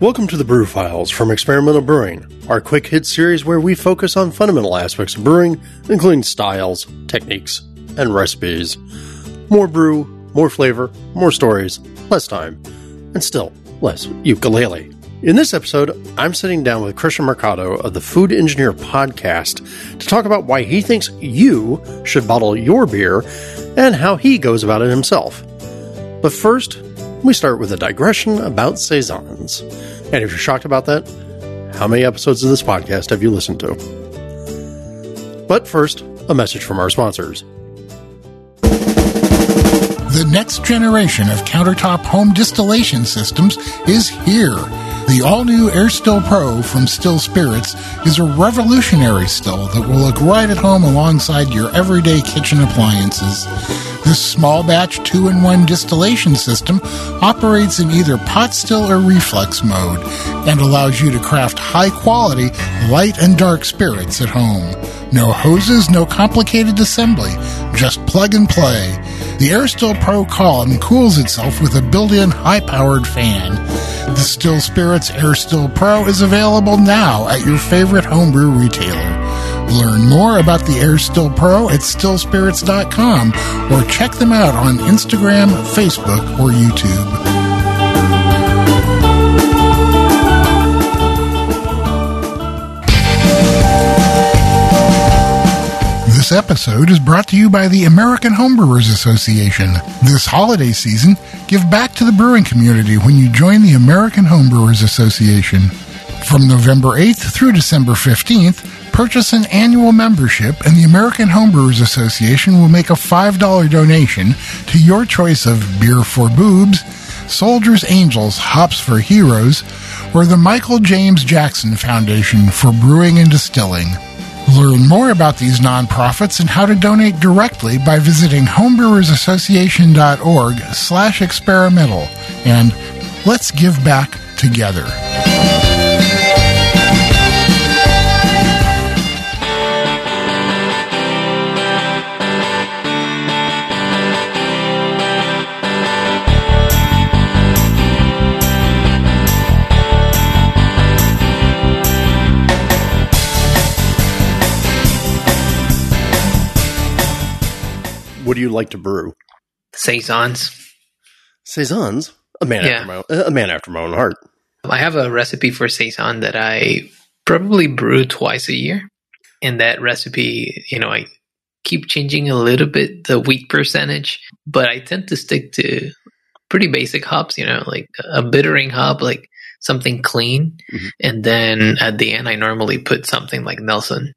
Welcome to the Brew Files from Experimental Brewing, our quick hit series where we focus on fundamental aspects of brewing, including styles, techniques, and recipes. More brew, more flavor, more stories, less time, and still less ukulele. In this episode, I'm sitting down with Christian Mercado of the Food Engineer podcast to talk about why he thinks you should bottle your beer and how he goes about it himself. But first, we start with a digression about Saisons. And if you're shocked about that, how many episodes of this podcast have you listened to? But first, a message from our sponsors. The next generation of countertop home distillation systems is here. The all new Air Still Pro from Still Spirits is a revolutionary still that will look right at home alongside your everyday kitchen appliances. This small batch 2 in 1 distillation system operates in either pot still or reflux mode and allows you to craft high quality, light and dark spirits at home. No hoses, no complicated assembly, just plug and play. The Air Still Pro column cools itself with a built in high powered fan. The Still Spirits Air Still Pro is available now at your favorite homebrew retailer. Learn more about the Air Still Pro at stillspirits.com or check them out on Instagram, Facebook, or YouTube. This episode is brought to you by the American Homebrewers Association. This holiday season, give back to the brewing community when you join the American Homebrewers Association. From November 8th through December 15th, purchase an annual membership and the American Homebrewers Association will make a $5 donation to your choice of Beer for Boobs, Soldiers Angels Hops for Heroes, or the Michael James Jackson Foundation for Brewing and Distilling. Learn more about these nonprofits and how to donate directly by visiting homebrewersassociation.org slash experimental and let's give back together. Do you like to brew? Saisons. Saisons? A man Yeah. after my own, a man after my own heart. I have a recipe for Saison that I probably brew twice a year. And that recipe, you know, I keep changing a little bit the wheat percentage, but I tend to stick to pretty basic hops, you know, like a bittering hop, like something clean. Mhm. And then at the end, I normally put something like Nelson,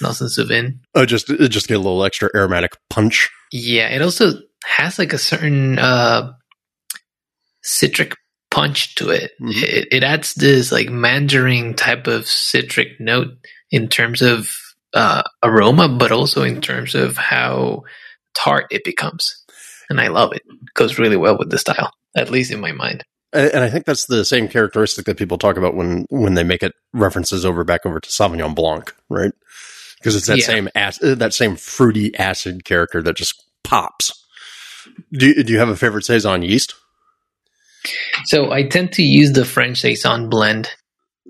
Nelson Sauvin. Oh, just just get a little extra aromatic punch. Yeah, it also has like a certain uh, citric punch to it. Mhm. it. It adds this like mandarin type of citric note in terms of uh, aroma, but also in terms of how tart it becomes. And I love it. It goes really well with the style, at least in my mind. And I think that's the same characteristic that people talk about when when they make it references over back over to Sauvignon Blanc, right? Because it's that Yeah. same ac- uh, that same fruity acid character that just pops. Do you, do you have a favorite saison yeast? So I tend to use the French Saison blend.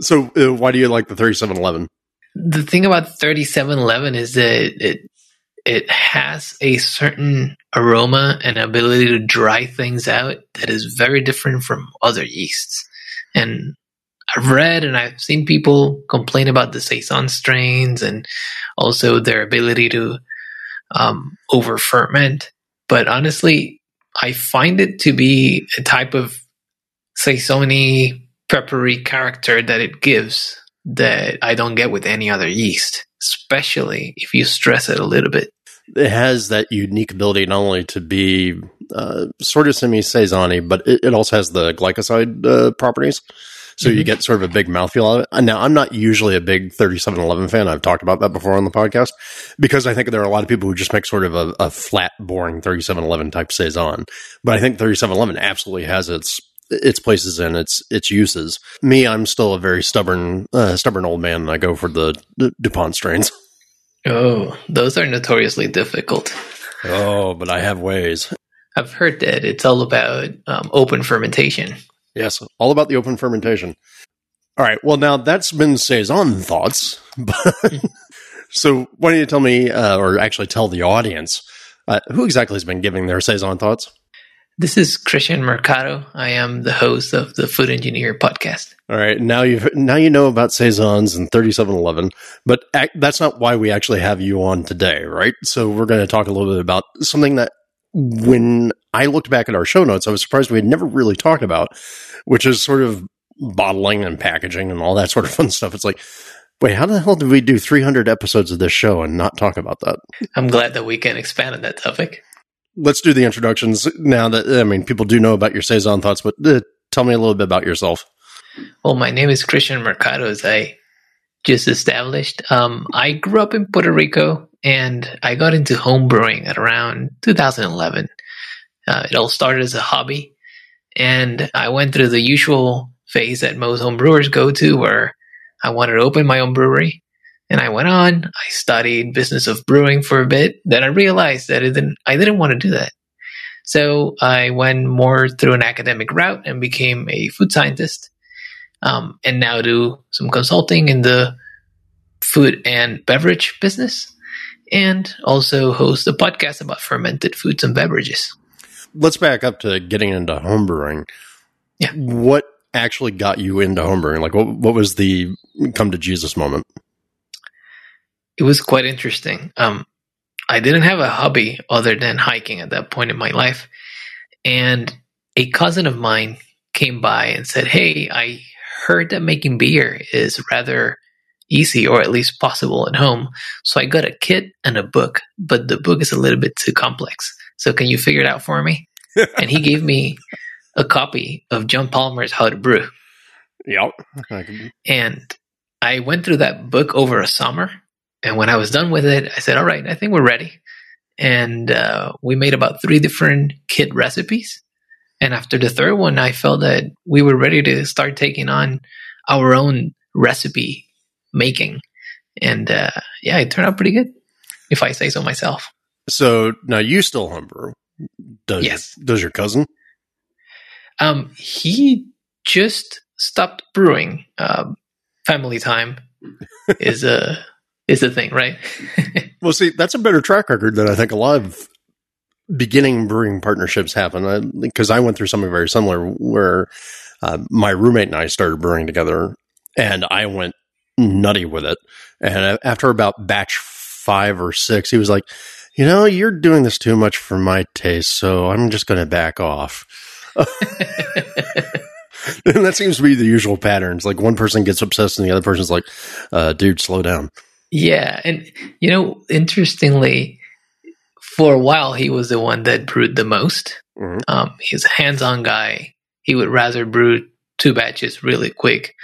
So uh, why do you like the thirty seven eleven? the thing about 3711 is that it it has a certain aroma and ability to dry things out that is very different from other yeasts. And I've read and I've seen people complain about the saison strains and also their ability to um, over ferment. But honestly, I find it to be a type of saisony peppery character that it gives that I don't get with any other yeast, especially if you stress it a little bit. It has that unique ability not only to be uh, sort of semi saisony, but it, it also has the glycoside uh, properties. So you Mhm. get sort of a big mouthfeel out of it. Now I'm not usually a big 3711 fan. I've talked about that before on the podcast because I think there are a lot of people who just make sort of a, a flat, boring 3711 type saison. But I think 3711 absolutely has its its places and its its uses. Me, I'm still a very stubborn uh, stubborn old man, and I go for the, the Dupont strains. Oh, those are notoriously difficult. Oh, but I have ways. I've heard that it's all about um, open fermentation. Yes, all about the open fermentation. All right. Well, now that's been saison thoughts. so, why don't you tell me, uh, or actually tell the audience, uh, who exactly has been giving their saison thoughts? This is Christian Mercado. I am the host of the Food Engineer podcast. All right, now you now you know about saisons and 3711, but ac- that's not why we actually have you on today, right? So we're going to talk a little bit about something that when I looked back at our show notes, I was surprised we had never really talked about, which is sort of bottling and packaging and all that sort of fun stuff. It's like, wait, how the hell did we do 300 episodes of this show and not talk about that? I'm glad that we can expand on that topic. Let's do the introductions now that, I mean, people do know about your Saison thoughts, but uh, tell me a little bit about yourself. Well, my name is Christian Mercado, as I just established. Um, I grew up in Puerto Rico and I got into home brewing at around 2011. Uh, it all started as a hobby, and I went through the usual phase that most home brewers go to where I wanted to open my own brewery. And I went on, I studied business of brewing for a bit. Then I realized that it didn't, I didn't want to do that. So I went more through an academic route and became a food scientist. Um, and now do some consulting in the food and beverage business and also host a podcast about fermented foods and beverages. Let's back up to getting into homebrewing. Yeah. What actually got you into homebrewing? Like, what, what was the come to Jesus moment? It was quite interesting. Um, I didn't have a hobby other than hiking at that point in my life. And a cousin of mine came by and said, Hey, I heard that making beer is rather easy or at least possible at home. So I got a kit and a book, but the book is a little bit too complex. So can you figure it out for me? and he gave me a copy of John Palmer's How to Brew. Yep. And I went through that book over a summer. And when I was done with it, I said, all right, I think we're ready. And uh, we made about three different kit recipes. And after the third one, I felt that we were ready to start taking on our own recipe making. And uh, yeah, it turned out pretty good, if I say so myself. So now you still homebrew. Does, Yes. Does your cousin? Um, he just stopped brewing. Um, family time is a is the thing, right? Well, see, that's a better track record than I think a lot of beginning brewing partnerships happen. Because I, I went through something very similar where uh, my roommate and I started brewing together, and I went nutty with it. And after about batch five or six, he was like, "You know, you're doing this too much for my taste, so I'm just going to back off." and that seems to be the usual patterns. Like one person gets obsessed, and the other person's like, uh, "Dude, slow down." Yeah, and you know, interestingly, for a while he was the one that brewed the most. Mhm. Um, he's a hands-on guy. He would rather brew two batches really quick,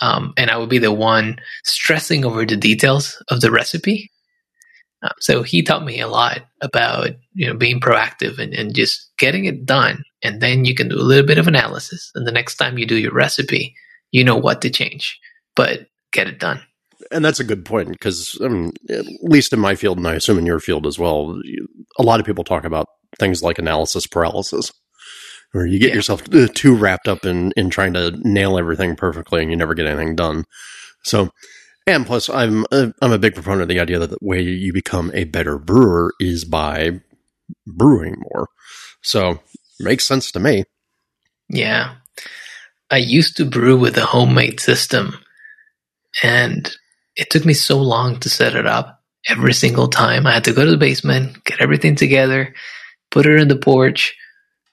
um, and I would be the one stressing over the details of the recipe. Um, so he taught me a lot about you know being proactive and, and just getting it done, and then you can do a little bit of analysis, and the next time you do your recipe, you know what to change, but get it done. And that's a good point because I mean, at least in my field, and I assume in your field as well, a lot of people talk about things like analysis paralysis, where you get Yeah. yourself uh, too wrapped up in in trying to nail everything perfectly, and you never get anything done. So, and plus, I'm a, I'm a big proponent of the idea that the way you become a better brewer is by brewing more. So, makes sense to me. Yeah. I used to brew with a homemade system and it took me so long to set it up every single time. I had to go to the basement, get everything together, put it in the porch,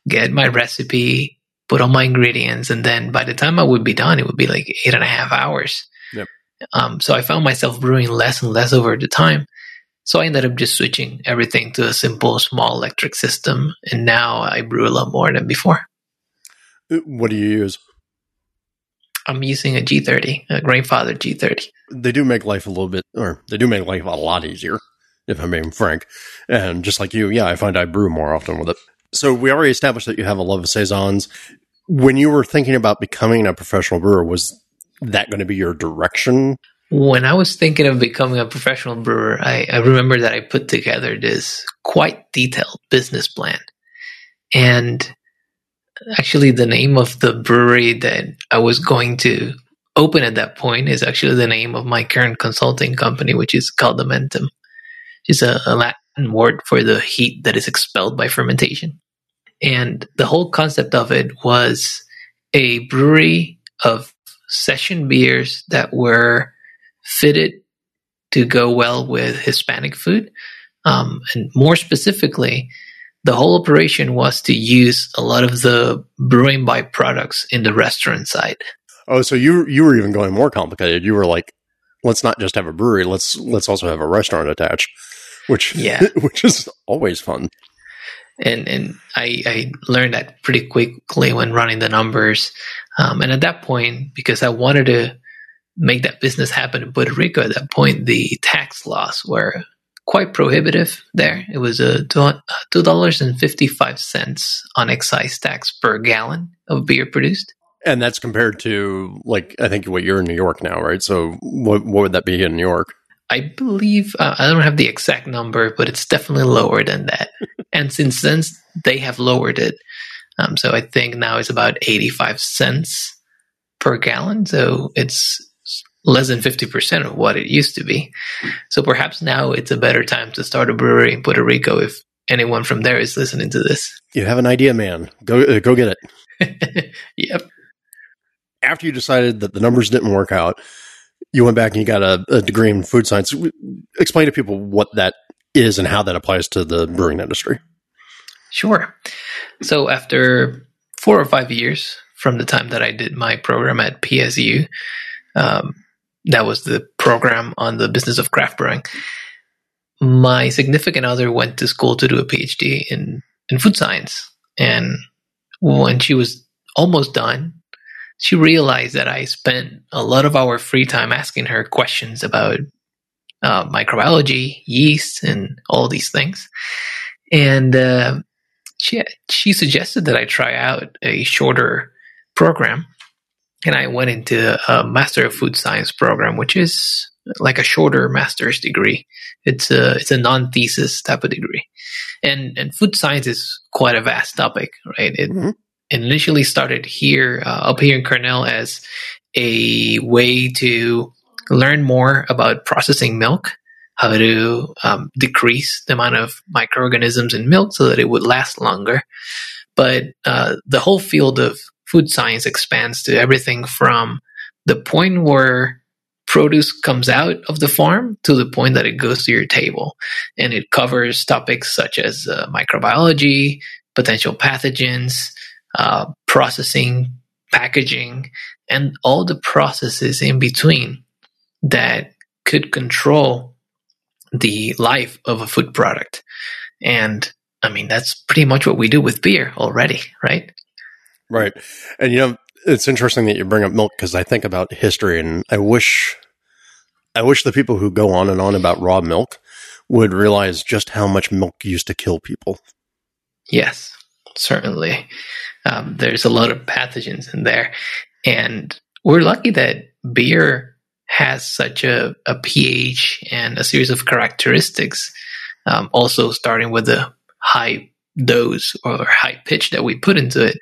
get my recipe, put all my ingredients, and then by the time I would be done, it would be like eight and a half hours. Yep. Um, so I found myself brewing less and less over the time. So I ended up just switching everything to a simple small electric system, and now I brew a lot more than before. Uh, What do you use? I'm using a G30, a Grainfather G30. they do make life a little bit, or they do make life a lot easier, if I'm being frank. And just like you, yeah, I find I brew more often with it. So we already established that you have a love of saisons. When you were thinking about becoming a professional brewer, was that going to be your direction? When I was thinking of becoming a professional brewer, I, I remember that I put together this quite detailed business plan. And actually the name of the brewery that I was going to open at that point is actually the name of my current consulting company, which is Caldamentum. It's a, a Latin word for the heat that is expelled by fermentation. And the whole concept of it was a brewery of session beers that were fitted to go well with Hispanic food. Um, and more specifically, the whole operation was to use a lot of the brewing byproducts in the restaurant side. Oh, so you you were even going more complicated. You were like, let's not just have a brewery, let's let's also have a restaurant attached, which Yeah. which is always fun. and and I, I learned that pretty quickly when running the numbers. Um, and at that point, because I wanted to make that business happen in Puerto Rico, at that point the tax laws were quite prohibitive there. It was a two dollars and fifty five cents on excise tax per gallon of beer produced. And that's compared to like I think what you're in New York now, right? So what what would that be in New York? I believe uh, I don't have the exact number, but it's definitely lower than that. and since then, they have lowered it. Um, so I think now it's about 85 cents per gallon. So it's less than 50% of what it used to be. So perhaps now it's a better time to start a brewery in Puerto Rico if anyone from there is listening to this. You have an idea, man. Go uh, go get it. yep. After you decided that the numbers didn't work out, you went back and you got a, a degree in food science. Explain to people what that is and how that applies to the brewing industry. Sure. So after four or five years from the time that I did my program at PSU, um, that was the program on the business of craft brewing. My significant other went to school to do a PhD in, in food science. And when she was almost done, she realized that I spent a lot of our free time asking her questions about uh, microbiology, yeast, and all these things. And uh, she she suggested that I try out a shorter program, and I went into a Master of Food Science program, which is like a shorter master's degree. It's a it's a non thesis type of degree, and and food science is quite a vast topic, right? It Mhm. initially started here uh, up here in Cornell as a way to learn more about processing milk, how to um, decrease the amount of microorganisms in milk so that it would last longer. But uh, the whole field of food science expands to everything from the point where produce comes out of the farm to the point that it goes to your table. And it covers topics such as uh, microbiology, potential pathogens, uh, processing, packaging, and all the processes in between that could control the life of a food product. And I mean, that's pretty much what we do with beer already, right? Right. And you know, it's interesting that you bring up milk because I think about history and I wish I wish the people who go on and on about raw milk would realize just how much milk used to kill people. Yes, certainly. Um, there's a lot of pathogens in there. And we're lucky that beer has such a, a pH and a series of characteristics, um, also starting with the high dose or high pitch that we put into it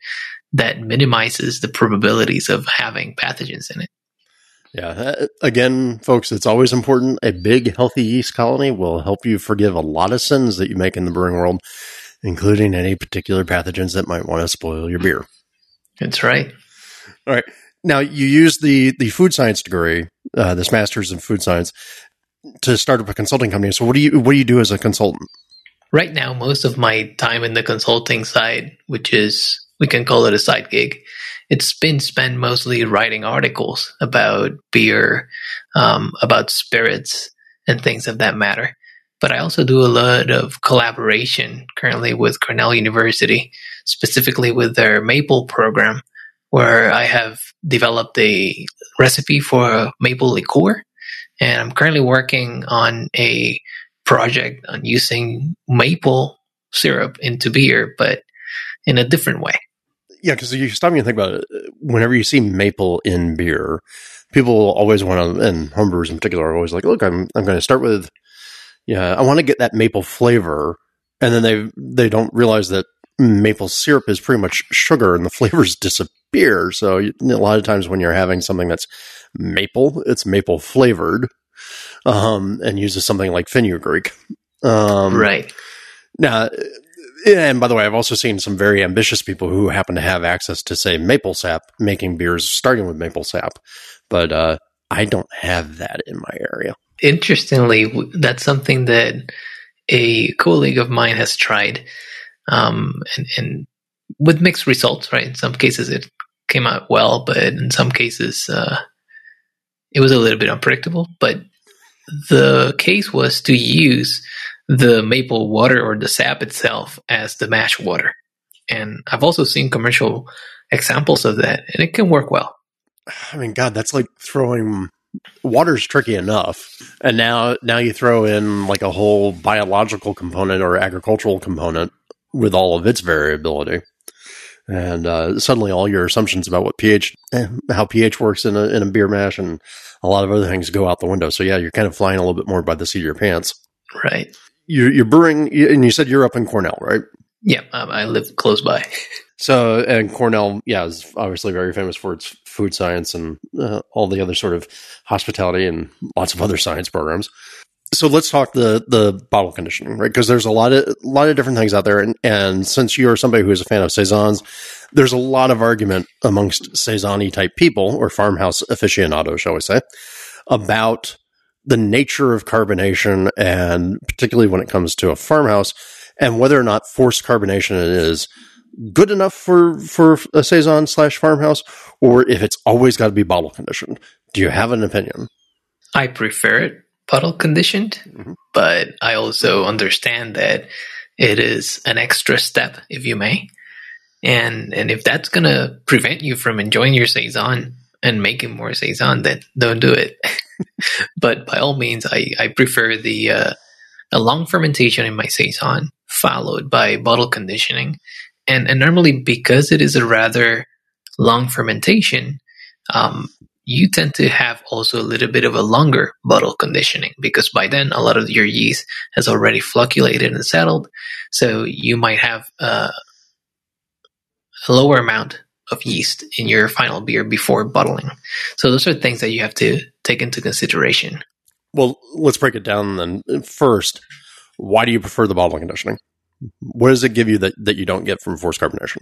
that minimizes the probabilities of having pathogens in it. Yeah. Uh, again, folks, it's always important. A big, healthy yeast colony will help you forgive a lot of sins that you make in the brewing world, including any particular pathogens that might want to spoil your beer. That's right. All right. Now, you use the, the food science degree, uh, this master's in food science, to start up a consulting company. So, what do you what do you do as a consultant? Right now, most of my time in the consulting side, which is, we can call it a side gig, it's been spent mostly writing articles about beer, um, about spirits, and things of that matter. But I also do a lot of collaboration currently with Cornell University, specifically with their maple program, where I have developed a recipe for a maple liqueur. And I'm currently working on a project on using maple syrup into beer, but in a different way. Yeah, because you stop me and think about it. Whenever you see maple in beer, people always want to, and homebrewers in particular, are always like, "Look, I'm I'm going to start with, yeah, I want to get that maple flavor," and then they they don't realize that maple syrup is pretty much sugar and the flavors disappear. So you, a lot of times when you're having something that's maple, it's maple flavored, um, and uses something like fenugreek. Um, right. Now, and by the way, I've also seen some very ambitious people who happen to have access to, say, maple sap, making beers starting with maple sap. But uh, I don't have that in my area. Interestingly, that's something that a colleague of mine has tried, um, and, and, with mixed results. Right, in some cases it came out well, but in some cases uh, it was a little bit unpredictable. But the case was to use the maple water or the sap itself as the mash water. And I've also seen commercial examples of that, and it can work well. I mean, God, that's like throwing water's tricky enough, and now now you throw in like a whole biological component or agricultural component with all of its variability, and uh, suddenly all your assumptions about what pH, eh, how pH works in a in a beer mash, and a lot of other things go out the window. So yeah, you're kind of flying a little bit more by the seat of your pants. Right you're, you're brewing, and you said you're up in Cornell, right? Yeah, um, I live close by. so, and Cornell, yeah, is obviously very famous for its food science and uh, all the other sort of hospitality and lots of other science programs. So let's talk the the bottle conditioning, right? Because there's a lot of a lot of different things out there, and, and since you're somebody who is a fan of saisons, there's a lot of argument amongst saison type people or farmhouse aficionados, shall we say, about the nature of carbonation and particularly when it comes to a farmhouse and whether or not forced carbonation is good enough for, for a saison slash farmhouse or if it's always got to be bottle conditioned. Do you have an opinion? I prefer it bottle conditioned, mm-hmm. but I also understand that it is an extra step, if you may. And and if that's gonna prevent you from enjoying your saison and making more saison, then don't do it. but by all means, I, I prefer the uh, a long fermentation in my saison followed by bottle conditioning, and and normally because it is a rather long fermentation, um, you tend to have also a little bit of a longer bottle conditioning because by then a lot of your yeast has already flocculated and settled, so you might have uh, a lower amount of yeast in your final beer before bottling. So those are things that you have to take into consideration. Well, let's break it down then. First, why do you prefer the bottle conditioning? What does it give you that, that you don't get from forced carbonation?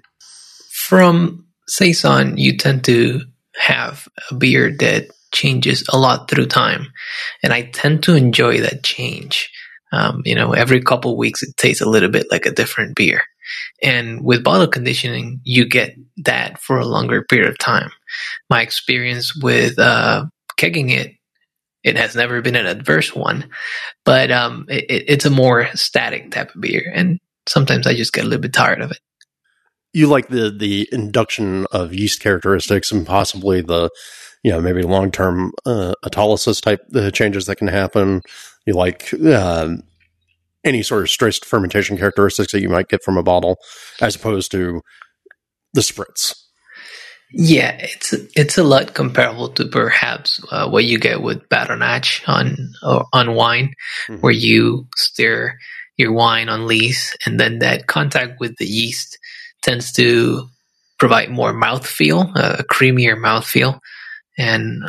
From Saison, you tend to have a beer that changes a lot through time. And I tend to enjoy that change. Um, you know, every couple weeks it tastes a little bit like a different beer. And with bottle conditioning, you get that for a longer period of time. My experience with uh, kegging it, it has never been an adverse one, but um, it, it's a more static type of beer, and sometimes I just get a little bit tired of it. You like the the induction of yeast characteristics and possibly the you know maybe long term uh, autolysis type uh, changes that can happen. You like uh, any sort of stressed fermentation characteristics that you might get from a bottle, as opposed to the spritz. Yeah, it's it's a lot comparable to perhaps uh, what you get with batonnage on on wine, mm-hmm. where you stir your wine on lees, and then that contact with the yeast tends to provide more mouthfeel, uh, a creamier mouthfeel, and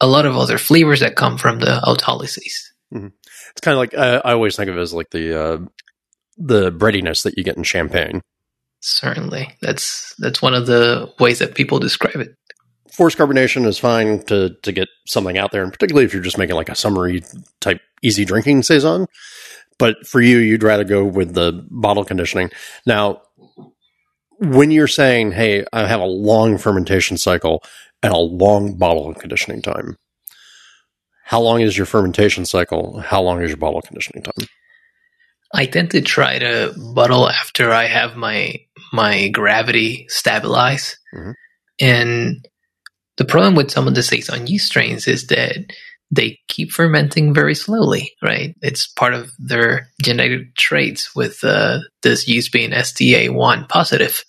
a lot of other flavors that come from the autolysis. Mm-hmm. It's kind of like I, I, always think of it as like the uh, the breadiness that you get in champagne. Certainly, that's that's one of the ways that people describe it. Forced carbonation is fine to to get something out there, and particularly if you're just making like a summery type easy drinking saison. But for you, you'd rather go with the bottle conditioning. Now, when you're saying, "Hey, I have a long fermentation cycle and a long bottle conditioning time," how long is your fermentation cycle? How long is your bottle conditioning time? I tend to try to bottle after I have my my gravity stabilize. Mm-hmm. And the problem with some of the saison yeast strains is that they keep fermenting very slowly, right? It's part of their genetic traits with uh, this yeast being STA1 positive.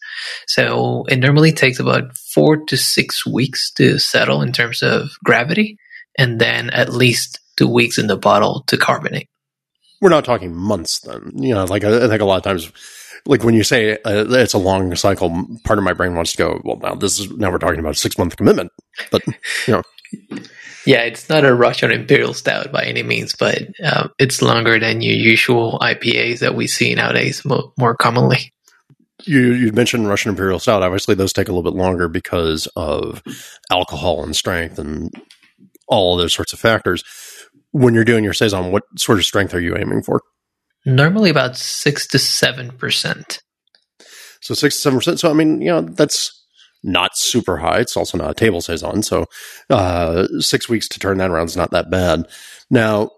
So it normally takes about four to six weeks to settle in terms of gravity and then at least two weeks in the bottle to carbonate. We're not talking months then. You know, like I, I think a lot of times like when you say uh, it's a long cycle, part of my brain wants to go, well, now this is now we're talking about a six month commitment, but you know. Yeah, it's not a Russian Imperial Stout by any means, but uh, it's longer than your usual IPAs that we see nowadays mo- more commonly. You you mentioned Russian Imperial Stout. Obviously, those take a little bit longer because of alcohol and strength and all those sorts of factors. When you're doing your saison, what sort of strength are you aiming for? Normally, about six to seven percent. So six to seven percent. So I mean, you know, that's not super high. It's also not a table saison. So uh, six weeks to turn that around is not that bad. Now,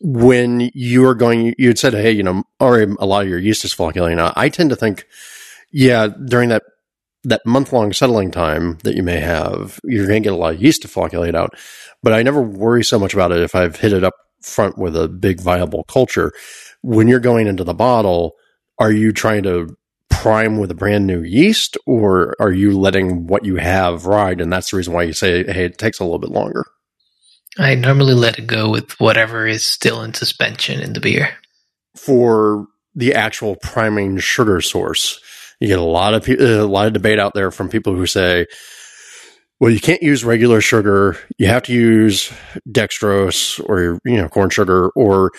when you are going, you had said, hey, you know, or a lot of your yeast is flocculating. Now, I tend to think, yeah, during that that month long settling time that you may have, you're going to get a lot of yeast to flocculate out. But I never worry so much about it if I've hit it up front with a big viable culture. When you're going into the bottle, are you trying to prime with a brand new yeast, or are you letting what you have ride? And that's the reason why you say, hey, it takes a little bit longer. I normally let it go with whatever is still in suspension in the beer. For the actual priming sugar source, you get a lot of uh, a lot of debate out there from people who say, "Well, you can't use regular sugar. You have to use dextrose or you know corn sugar." Or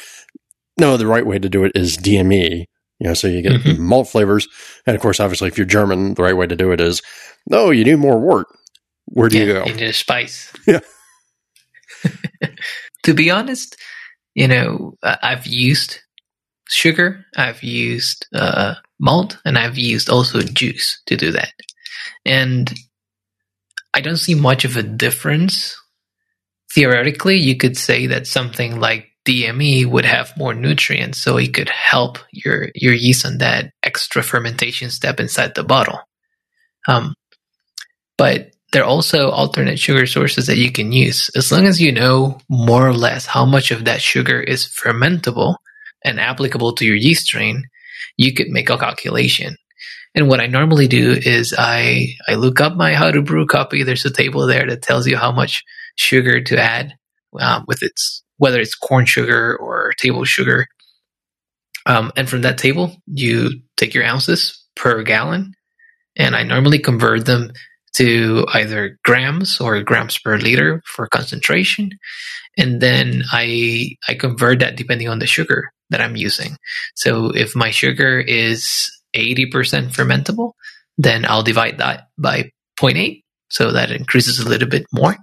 no, the right way to do it is DME. You know, so you get mm-hmm. malt flavors, and of course, obviously, if you're German, the right way to do it is no, you need more wort. Where do yeah, you go? You need a spice. Yeah. to be honest, you know, I've used sugar, I've used uh, malt, and I've used also juice to do that, and I don't see much of a difference. Theoretically, you could say that something like DME would have more nutrients, so it could help your your yeast on that extra fermentation step inside the bottle. Um, but there are also alternate sugar sources that you can use as long as you know more or less how much of that sugar is fermentable and applicable to your yeast strain. You could make a calculation. And what I normally do is I I look up my how to brew copy. There's a table there that tells you how much sugar to add um, with its whether it's corn sugar or table sugar. Um, and from that table, you take your ounces per gallon, and I normally convert them to either grams or grams per liter for concentration. And then I I convert that depending on the sugar that I'm using. So if my sugar is 80% fermentable, then I'll divide that by 0.8. So that increases a little bit more.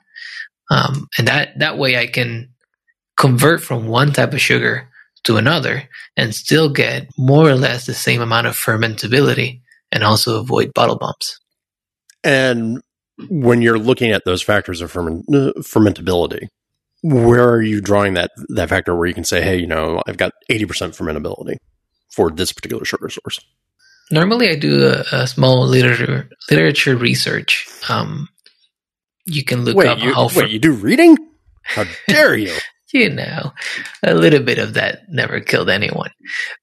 Um, and that, that way I can convert from one type of sugar to another and still get more or less the same amount of fermentability and also avoid bottle bombs. And when you're looking at those factors of ferment, fermentability, where are you drawing that that factor where you can say, hey, you know, I've got 80% fermentability for this particular sugar source? Normally, I do a, a small literature literature research. Um, you can look wait, up you, how. Wait, you do reading? How dare you? you know, a little bit of that never killed anyone.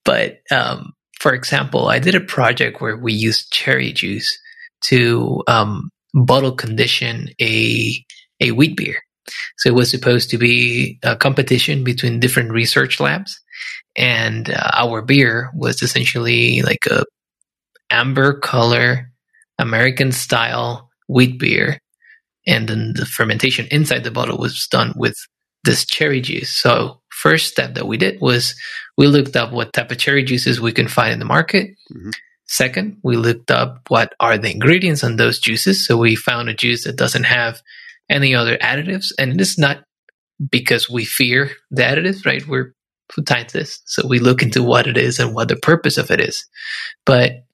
But um, for example, I did a project where we used cherry juice to um, bottle condition a a wheat beer. So it was supposed to be a competition between different research labs, and uh, our beer was essentially like a amber color American style wheat beer, and then the fermentation inside the bottle was done with this cherry juice. So first step that we did was we looked up what type of cherry juices we can find in the market. Mm-hmm. Second, we looked up what are the ingredients on those juices. So we found a juice that doesn't have any other additives. And it is not because we fear the additives, right? We're food scientists. So we look into what it is and what the purpose of it is. But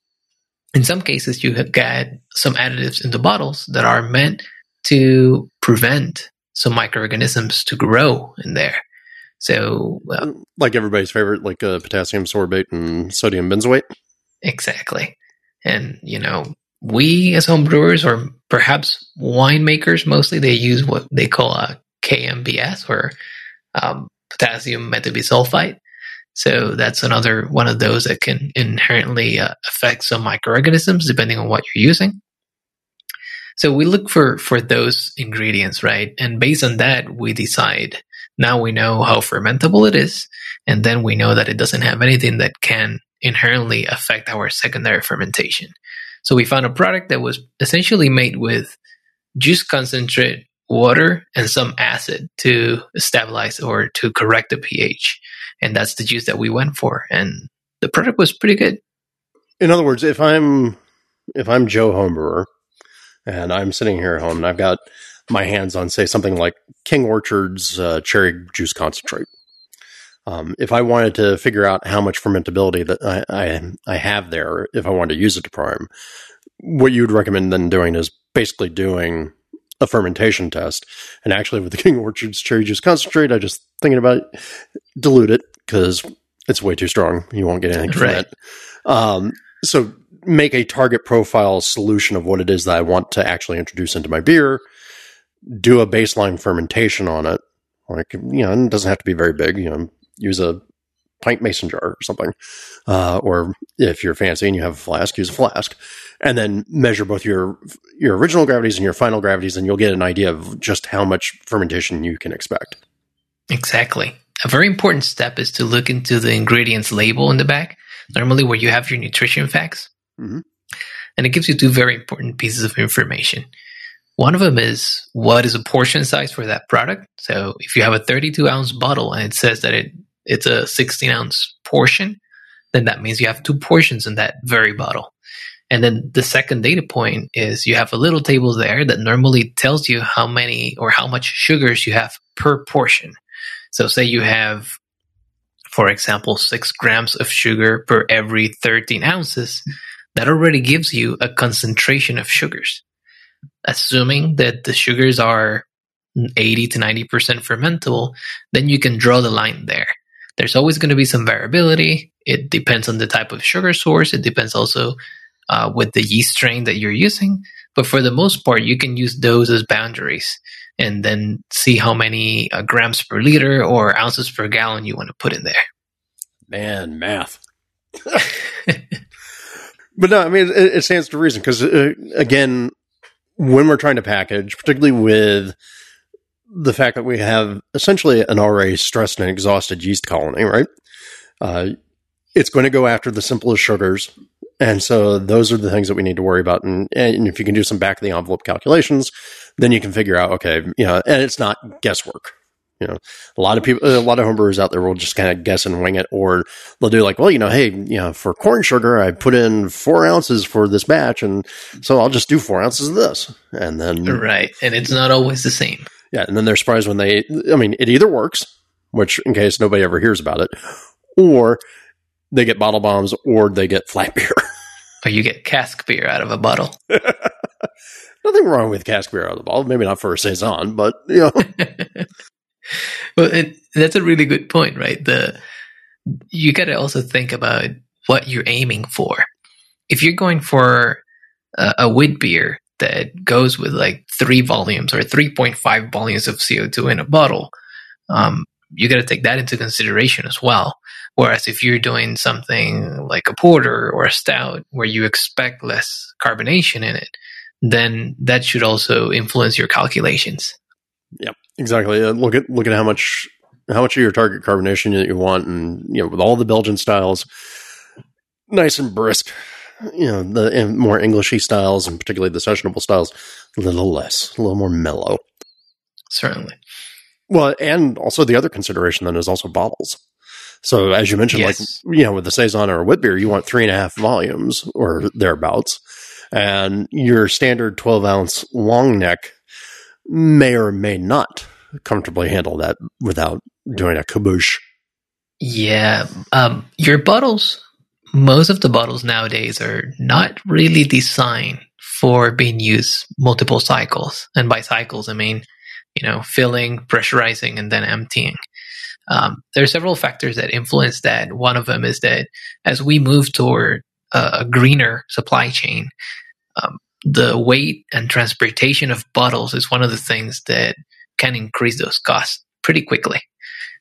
in some cases, you have got some additives in the bottles that are meant to prevent some microorganisms to grow in there. So, well, like everybody's favorite, like uh, potassium sorbate and sodium benzoate. Exactly. And, you know, we as home brewers or perhaps winemakers, mostly they use what they call a KMBS or um, potassium metabisulfite. So that's another one of those that can inherently uh, affect some microorganisms depending on what you're using. So we look for for those ingredients, right? And based on that, we decide. Now we know how fermentable it is, and then we know that it doesn't have anything that can inherently affect our secondary fermentation. So we found a product that was essentially made with juice concentrate, water, and some acid to stabilize or to correct the pH. And that's the juice that we went for. And the product was pretty good. In other words, if I'm if I'm Joe Homebrewer and I'm sitting here at home and I've got my hands on, say, something like King Orchard's uh, cherry juice concentrate. Um, if I wanted to figure out how much fermentability that I, I, I have there, if I wanted to use it to prime, what you would recommend then doing is basically doing a fermentation test. And actually, with the King Orchard's cherry juice concentrate, I just thinking about it, dilute it because it's way too strong. You won't get anything from Right. it. Um, so make a target profile solution of what it is that I want to actually introduce into my beer. Do a baseline fermentation on it. Like you know, it doesn't have to be very big. You know, use a pint mason jar or something. Uh, or if you're fancy and you have a flask, use a flask, and then measure both your your original gravities and your final gravities, and you'll get an idea of just how much fermentation you can expect. Exactly. A very important step is to look into the ingredients label in the back, normally where you have your nutrition facts. Mhm. And it gives you two very important pieces of information. One of them is what is a portion size for that product. So if you have a 32 ounce bottle and it says that it, it's a 16 ounce portion, then that means you have two portions in that very bottle. And then the second data point is you have a little table there that normally tells you how many or how much sugars you have per portion. So say you have, for example, six grams of sugar per every 13 ounces. That already gives you a concentration of sugars. Assuming that the sugars are 80 to 90% fermentable, then you can draw the line there. There's always going to be some variability. It depends on the type of sugar source. It depends also uh, with the yeast strain that you're using. But for the most part, you can use those as boundaries and then see how many uh, grams per liter or ounces per gallon you want to put in there. Man, math. but no, I mean, it, it stands to reason because, uh, again, when we're trying to package, particularly with the fact that we have essentially an already stressed and exhausted yeast colony, right? Uh, it's going to go after the simplest sugars. And so those are the things that we need to worry about. And, and if you can do some back of the envelope calculations, then you can figure out, okay, you know, and it's not guesswork. You know, a lot of people, a lot of homebrewers out there will just kind of guess and wing it, or they'll do like, well, you know, hey, you know, for corn sugar, I put in four ounces for this batch, and so I'll just do four ounces of this, and then Right. And it's not always the same. yeah, and then they're surprised when they. I mean, it either works, which in case nobody ever hears about it, or they get bottle bombs, or they get flat beer. Or you get cask beer out of a bottle. Nothing wrong with cask beer out of the bottle. Maybe not for a saison, but you know, well, it, that's a really good point, right? The you got to also think about what you're aiming for. If you're going for a, a wheat beer that goes with like three volumes or 3.5 volumes of CO2 in a bottle, um, you got to take that into consideration as well. Whereas if you're doing something like a porter or a stout where you expect less carbonation in it, then that should also influence your calculations. Exactly. Uh, look at look at how much how much of your target carbonation that you want, and you know, with all the Belgian styles, nice and brisk. You know, the and more Englishy styles, and particularly the sessionable styles, a little less, a little more mellow. Certainly. Well, and also the other consideration then is also bottles. So as you mentioned, Yes. like you know, with the saison or a wit beer, you want three and a half volumes or thereabouts, and your standard twelve ounce long neck may or may not comfortably handle that without doing a caboose. Yeah. Um, your bottles, most of the bottles nowadays are not really designed for being used multiple cycles. And by cycles, I mean, you know, filling, pressurizing, and then emptying. Um, there are several factors that influence that. One of them is that as we move toward a, a greener supply chain, um, the weight and transportation of bottles is one of the things that can increase those costs pretty quickly.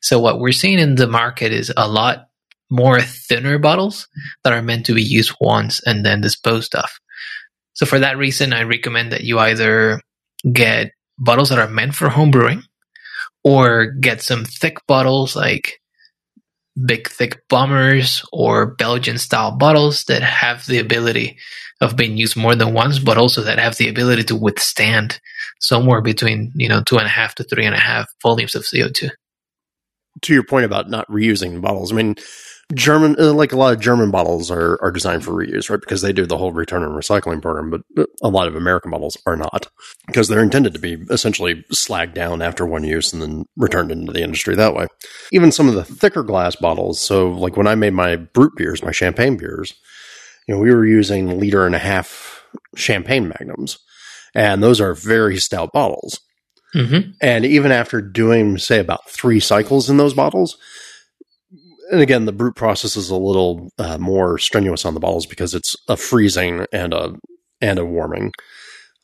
So what we're seeing in the market is a lot more thinner bottles that are meant to be used once and then disposed of. So for that reason, I recommend that you either get bottles that are meant for home brewing or get some thick bottles like big, thick bombers or Belgian style bottles that have the ability of being used more than once, but also that have the ability to withstand somewhere between, you know, two and a half to three and a half volumes of CO2. To your point about not reusing bottles, I mean, German, uh, like a lot of German bottles are, are designed for reuse, right? Because they do the whole return and recycling program, but a lot of American bottles are not because they're intended to be essentially slagged down after one use and then returned into the industry that way. Even some of the thicker glass bottles. So like when I made my brut beers, my champagne beers, you know, we were using liter and a half champagne magnums and those are very stout bottles. Mm-hmm. And even after doing, say, about three cycles in those bottles, and again, the brut process is a little uh, more strenuous on the bottles because it's a freezing and a and a warming,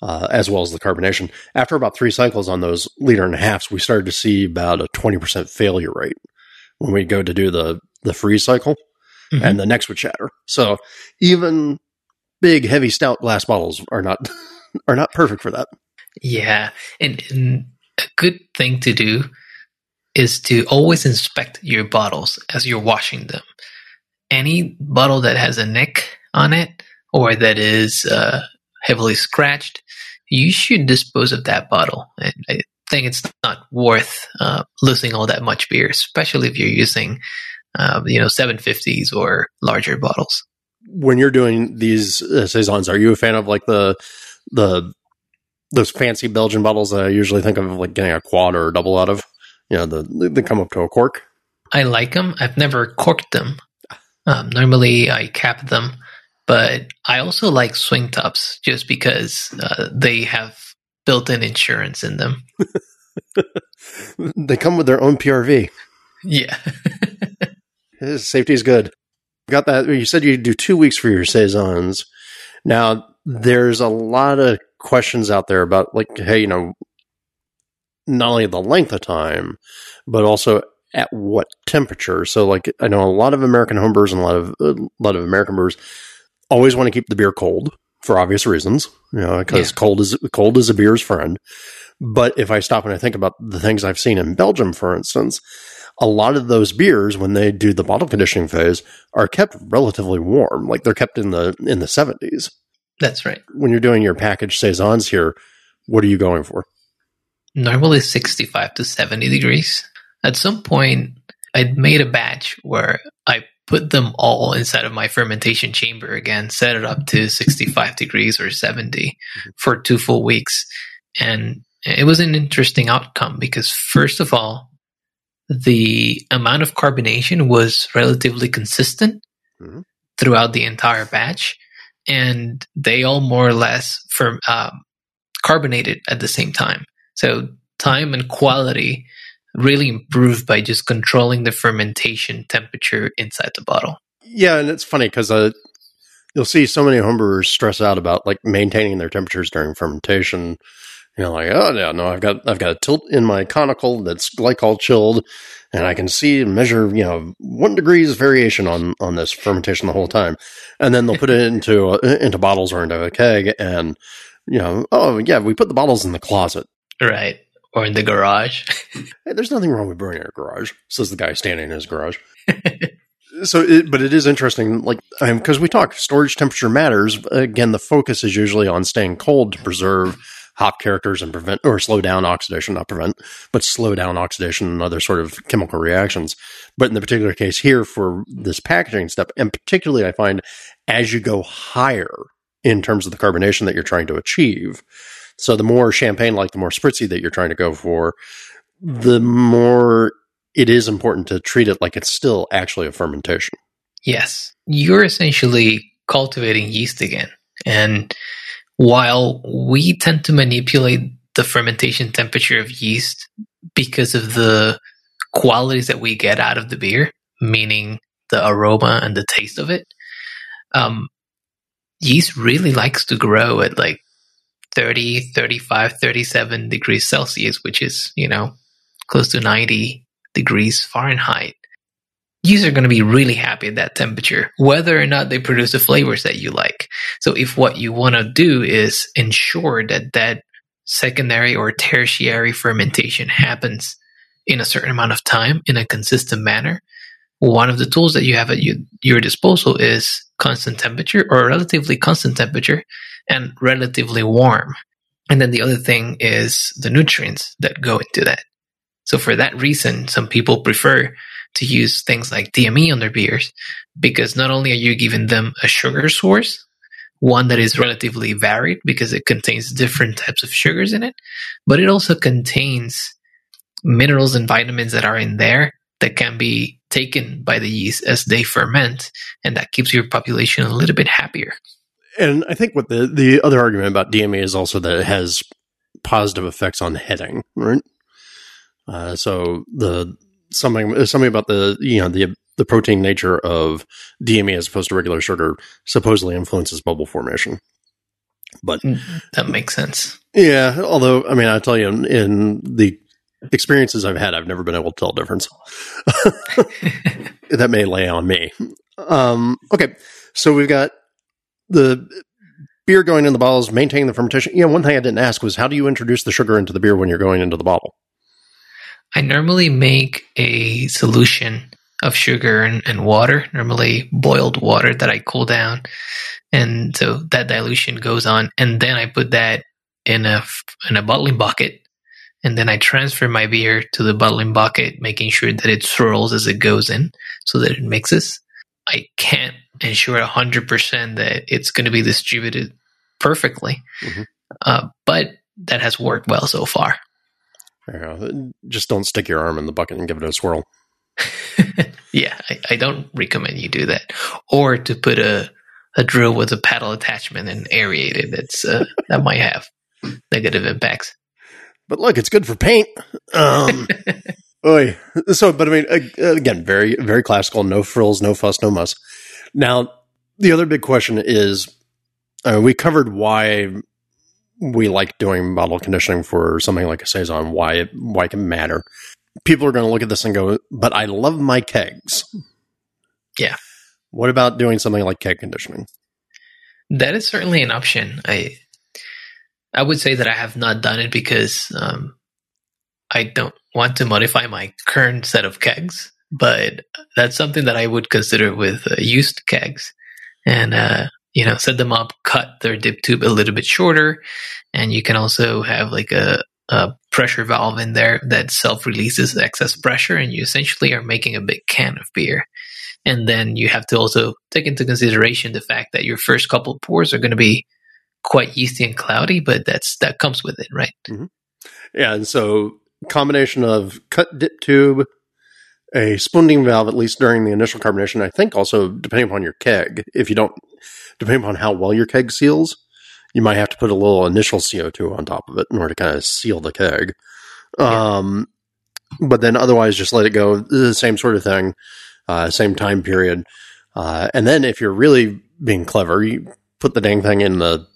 uh, as well as the carbonation. After about three cycles on those liter and a halfs, we started to see about a twenty percent failure rate when we go to do the the freeze cycle, Mhm. and the necks would shatter. So even big, heavy, stout glass bottles are not are not perfect for that. Yeah, and, and a good thing to do is to always inspect your bottles as you're washing them. Any bottle that has a nick on it or that is uh, heavily scratched, you should dispose of that bottle. And I think it's not worth uh, losing all that much beer, especially if you're using, uh, you know, 750s or larger bottles. when you're doing these uh, saisons, are you a fan of like the the those fancy Belgian bottles that I usually think of like getting a quad or a double out of? You know, the they come up to a cork. I like them. I've never corked them. Um, normally, I cap them, but I also like swing tops just because uh, they have built-in insurance in them. They come with their own PRV. Yeah, Safety is good. Got that? You said you do two weeks for your saisons. Now there's a lot of questions out there about like, hey, you know, not only the length of time, but also at what temperature. So, like, I know a lot of American homebrewers and a lot of a lot of American brewers always want to keep the beer cold for obvious reasons, you know, because Yeah. cold is cold is a beer's friend. But if I stop and I think about the things I've seen in Belgium, for instance, a lot of those beers, when they do the bottle conditioning phase, are kept relatively warm. Like they're kept in the in the seventies. that's right. When you're doing your package saisons here, what are you going for? Normally 65 to 70 degrees. At some point, I'd made a batch where I put them all inside of my fermentation chamber again, set it up to 65 degrees or 70 for two full weeks. And it was an interesting outcome because, first of all, the amount of carbonation was relatively consistent Mhm. throughout the entire batch. And they all more or less firm, um, carbonated at the same time. So time and quality really improve by just controlling the fermentation temperature inside the bottle. Yeah, and it's funny because uh, you'll see so many homebrewers stress out about like maintaining their temperatures during fermentation. You know, like oh yeah, no, I've got I've got a tilt in my conical that's glycol chilled, and I can see and measure you know one degrees variation on on this fermentation the whole time, and then they'll put it into uh, into bottles or into a keg, and you know, oh yeah, we put the bottles in the closet. Right. Or in the garage. Hey, there's nothing wrong with in a garage, says the guy standing in his garage. so, it, but it is interesting, like, um, because we talk storage temperature matters. Again, the focus is usually on staying cold to preserve hop characters and prevent or slow down oxidation, not prevent, but slow down oxidation and other sort of chemical reactions. But in the particular case here for this packaging step, and particularly I find as you go higher in terms of the carbonation that you're trying to achieve, so the more champagne like, the more spritzy that you're trying to go for, the more it is important to treat it like it's still actually a fermentation. Yes. You're essentially cultivating yeast again. And while we tend to manipulate the fermentation temperature of yeast because of the qualities that we get out of the beer, meaning the aroma and the taste of it, um, yeast really likes to grow at like 30, 35, 37 degrees Celsius, which is, you know, close to 90 degrees Fahrenheit. Yeast are going to be really happy at that temperature, whether or not they produce the flavors that you like. So if what you want to do is ensure that that secondary or tertiary fermentation happens in a certain amount of time in a consistent manner, one of the tools that you have at you, your disposal is constant temperature or relatively constant temperature and relatively warm. And then the other thing is the nutrients that go into that. So for that reason, some people prefer to use things like DME on their beers because not only are you giving them a sugar source, one that is relatively varied because it contains different types of sugars in it, but it also contains minerals and vitamins that are in there that can be taken by the yeast as they ferment, and that keeps your population a little bit happier. And I think what the the other argument about DME is also that it has positive effects on heading, right? Uh, so the something something about the you know the the protein nature of DME as opposed to regular sugar supposedly influences bubble formation. But that makes sense. Yeah, although I mean, I tell you, in, in the experiences I've had, I've never been able to tell a difference. that may lay on me. Um, okay, so we've got the beer going in the bottles, maintaining the fermentation. Yeah, one thing I didn't ask was how do you introduce the sugar into the beer when you're going into the bottle? I normally make a solution of sugar and, and water, normally boiled water that I cool down. And so that dilution goes on. And then I put that in a, in a bottling bucket. And then I transfer my beer to the bottling bucket, making sure that it swirls as it goes in so that it mixes. I can't ensure 100% that it's going to be distributed perfectly. Mm-hmm. Uh, but that has worked well so far. Yeah, just don't stick your arm in the bucket and give it a swirl. yeah, I, I, don't recommend you do that. Or to put a, a drill with a paddle attachment and aerate it. That's uh, that might have negative impacts. But look, it's good for paint. Um, oy. So, but I mean, again, very very classical. No frills, no fuss, no muss. Now, the other big question is, uh, we covered why we like doing bottle conditioning for something like a saison. Why it why it can matter. People are going to look at this and go, "But I love my kegs." Yeah. What about doing something like keg conditioning? That is certainly an option. I I would say that I have not done it because um, I don't want to modify my current set of kegs, but that's something that I would consider with uh, used kegs. And uh, you know, set them up, cut their dip tube a little bit shorter, and you can also have like a, a pressure valve in there that self releases excess pressure, and you essentially are making a big can of beer. And then you have to also take into consideration the fact that your first couple pours are going to be quite yeasty and cloudy, but that's that comes with it, right? Mm-hmm. Yeah, and so combination of cut dip tube, a spunding valve at least during the initial carbonation. I think also depending upon your keg, if you don't depending upon how well your keg seals, you might have to put a little initial CO2 on top of it in order to kind of seal the keg. Yeah. Um, but then otherwise, just let it go. The same sort of thing, uh, same time period. Uh, and then if you're really being clever, you put the dang thing in the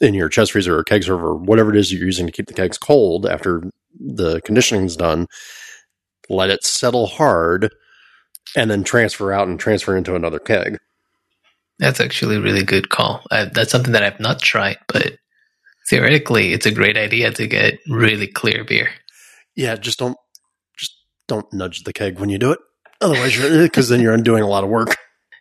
in your chest freezer or keg server, whatever it is you're using to keep the kegs cold after the conditioning's done. Let it settle hard, and then transfer out and transfer into another keg. That's actually a really good call. Uh, that's something that I've not tried, but theoretically, it's a great idea to get really clear beer. Yeah, just don't just don't nudge the keg when you do it. Otherwise, you're because then you're undoing a lot of work.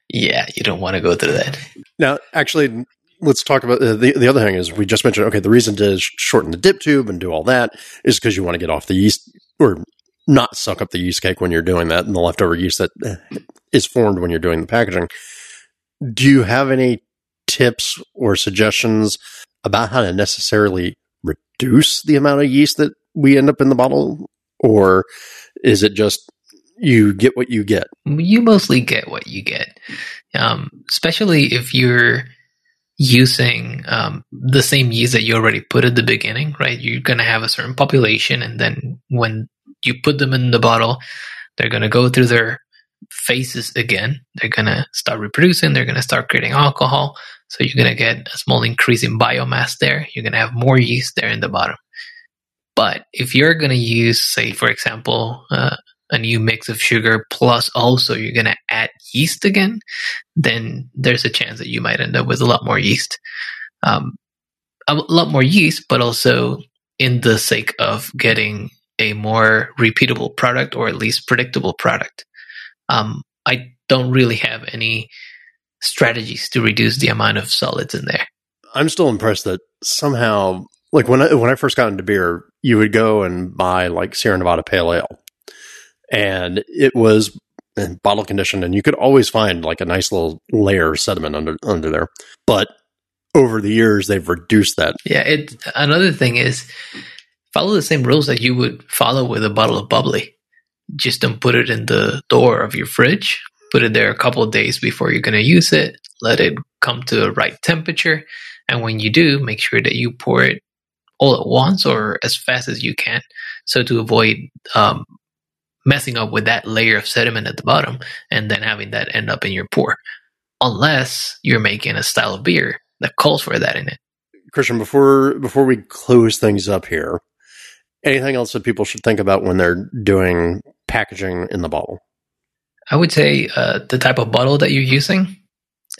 Yeah, you don't want to go through that. Now, actually, let's talk about uh, the the other thing. Is we just mentioned okay, the reason to shorten the dip tube and do all that is because you want to get off the yeast or not suck up the yeast cake when you're doing that, and the leftover yeast that uh, formed when you're doing the packaging do you have any tips or suggestions about how to necessarily reduce the amount of yeast that we end up in the bottle? Or is it just you get what you get? You mostly get what you get, um, especially if you're using um, the same yeast that you already put at the beginning, right? You're going to have a certain population, and then when you put them in the bottle, they're going to go through their phases again. They're going to start reproducing, they're going to start creating alcohol. So you're going to get a small increase in biomass there. You're going to have more yeast there in the bottom. But if you're going to use, say, for example, uh, a new mix of sugar plus also you're going to add yeast again, then there's a chance that you might end up with a lot more yeast. Um, a lot more yeast, but also in the sake of getting a more repeatable product or at least predictable product. Um, I don't really have any strategies to reduce the amount of solids in there. I'm still impressed that somehow, like when I, when I first got into beer, you would go and buy like Sierra Nevada Pale Ale, and it was bottle conditioned, and you could always find like a nice little layer of sediment under under there. But over the years, they've reduced that. Yeah, it. Another thing is follow the same rules that you would follow with a bottle of bubbly. Just don't put it in the door of your fridge. Put it there a couple of days before you're going to use it. Let it come to the right temperature. And when you do, make sure that you pour it all at once or as fast as you can. So to avoid um, messing up with that layer of sediment at the bottom and then having that end up in your pour. Unless you're making a style of beer that calls for that in it. Christian, before before we close things up here, anything else that people should think about when they're doing packaging in the bottle? I would say uh, the type of bottle that you're using,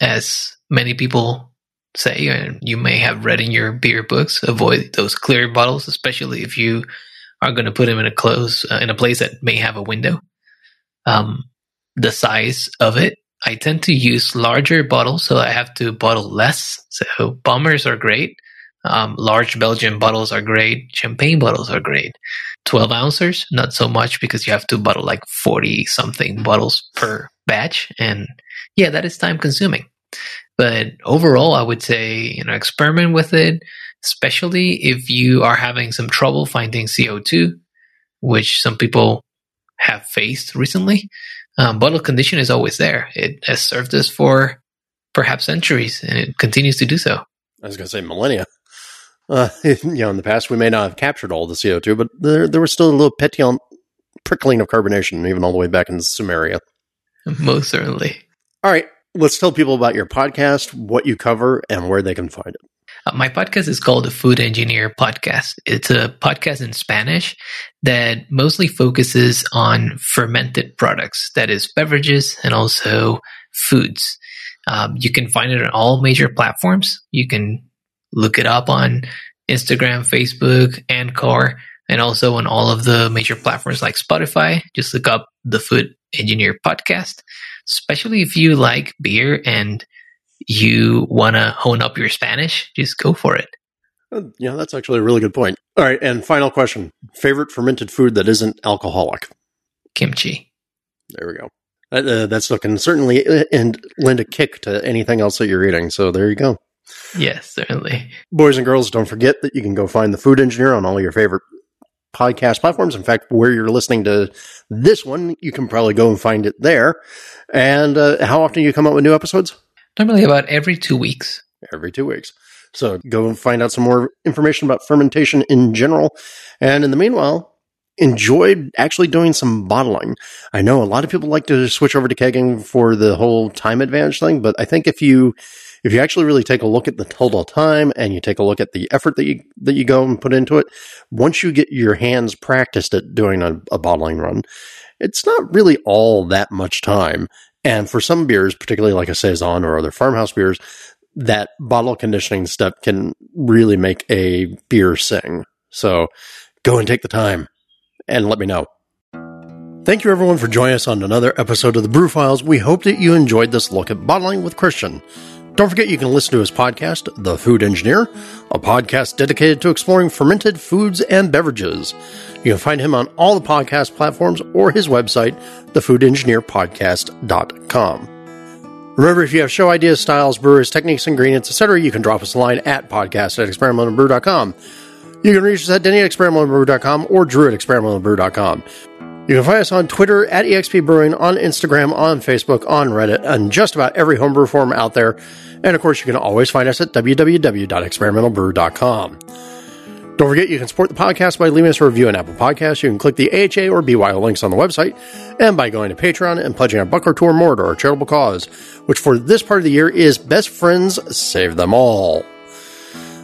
as many people say, and you may have read in your beer books, avoid those clear bottles, especially if you are going to put them in a close uh, in a place that may have a window. Um, the size of it, I tend to use larger bottles, so I have to bottle less. So bombers are great. Um, large Belgian bottles are great. Champagne bottles are great. 12 ounces, not so much because you have to bottle like 40 something bottles per batch. And yeah, that is time consuming. But overall, I would say, you know, experiment with it especially if you are having some trouble finding CO2, which some people have faced recently. Um, bottle condition is always there. It has served us for perhaps centuries, and it continues to do so. I was going to say millennia. Uh, you know, in the past, we may not have captured all the CO2, but there, there was still a little petulant prickling of carbonation, even all the way back in Sumeria. Most certainly. All right, let's tell people about your podcast, what you cover, and where they can find it. Uh, my podcast is called the Food Engineer Podcast. It's a podcast in Spanish that mostly focuses on fermented products, that is, beverages and also foods. Um, you can find it on all major platforms. You can look it up on Instagram, Facebook, and Anchor, and also on all of the major platforms like Spotify. Just look up the Food Engineer Podcast, especially if you like beer and you want to hone up your Spanish, just go for it. Uh, yeah, that's actually a really good point. All right, and final question: favorite fermented food that isn't alcoholic? Kimchi. There we go. Uh, that's looking certainly uh, and lend a kick to anything else that you're eating. So there you go. Yes, certainly. Boys and girls, don't forget that you can go find the Food Engineer on all your favorite podcast platforms. In fact, where you're listening to this one, you can probably go and find it there. And uh, how often do you come out with new episodes? Normally about every two weeks. Every two weeks. So go and find out some more information about fermentation in general. And in the meanwhile, enjoy actually doing some bottling. I know a lot of people like to switch over to kegging for the whole time advantage thing, but I think if you if you actually really take a look at the total time and you take a look at the effort that you that you go and put into it, once you get your hands practiced at doing a, a bottling run, it's not really all that much time. And for some beers, particularly like a Saison or other farmhouse beers, that bottle conditioning step can really make a beer sing. So go and take the time and let me know. Thank you everyone for joining us on another episode of the Brew Files. We hope that you enjoyed this look at bottling with Christian. Don't forget you can listen to his podcast, The Food Engineer, a podcast dedicated to exploring fermented foods and beverages. You can find him on all the podcast platforms or his website, thefoodengineerpodcast.com. Remember, if you have show ideas, styles, brewers, techniques, ingredients, etc., you can drop us a line at podcast at experimentalbrew.com. You can reach us at Denny at experimentalbrew.com or Drew at experimentalbrew.com. You can find us on Twitter at EXP Brewing, on Instagram, on Facebook, on Reddit, and just about every homebrew forum out there. And of course, you can always find us at www.experimentalbrew.com. Don't forget, you can support the podcast by leaving us a review on Apple Podcasts. You can click the AHA or BYO links on the website, and by going to Patreon and pledging a buck or two or more to our charitable cause, which for this part of the year is Best Friends Save Them All.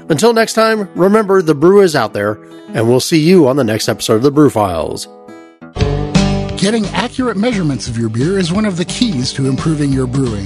Until next time, remember the brew is out there, and we'll see you on the next episode of the Brew Files. Getting accurate measurements of your beer is one of the keys to improving your brewing.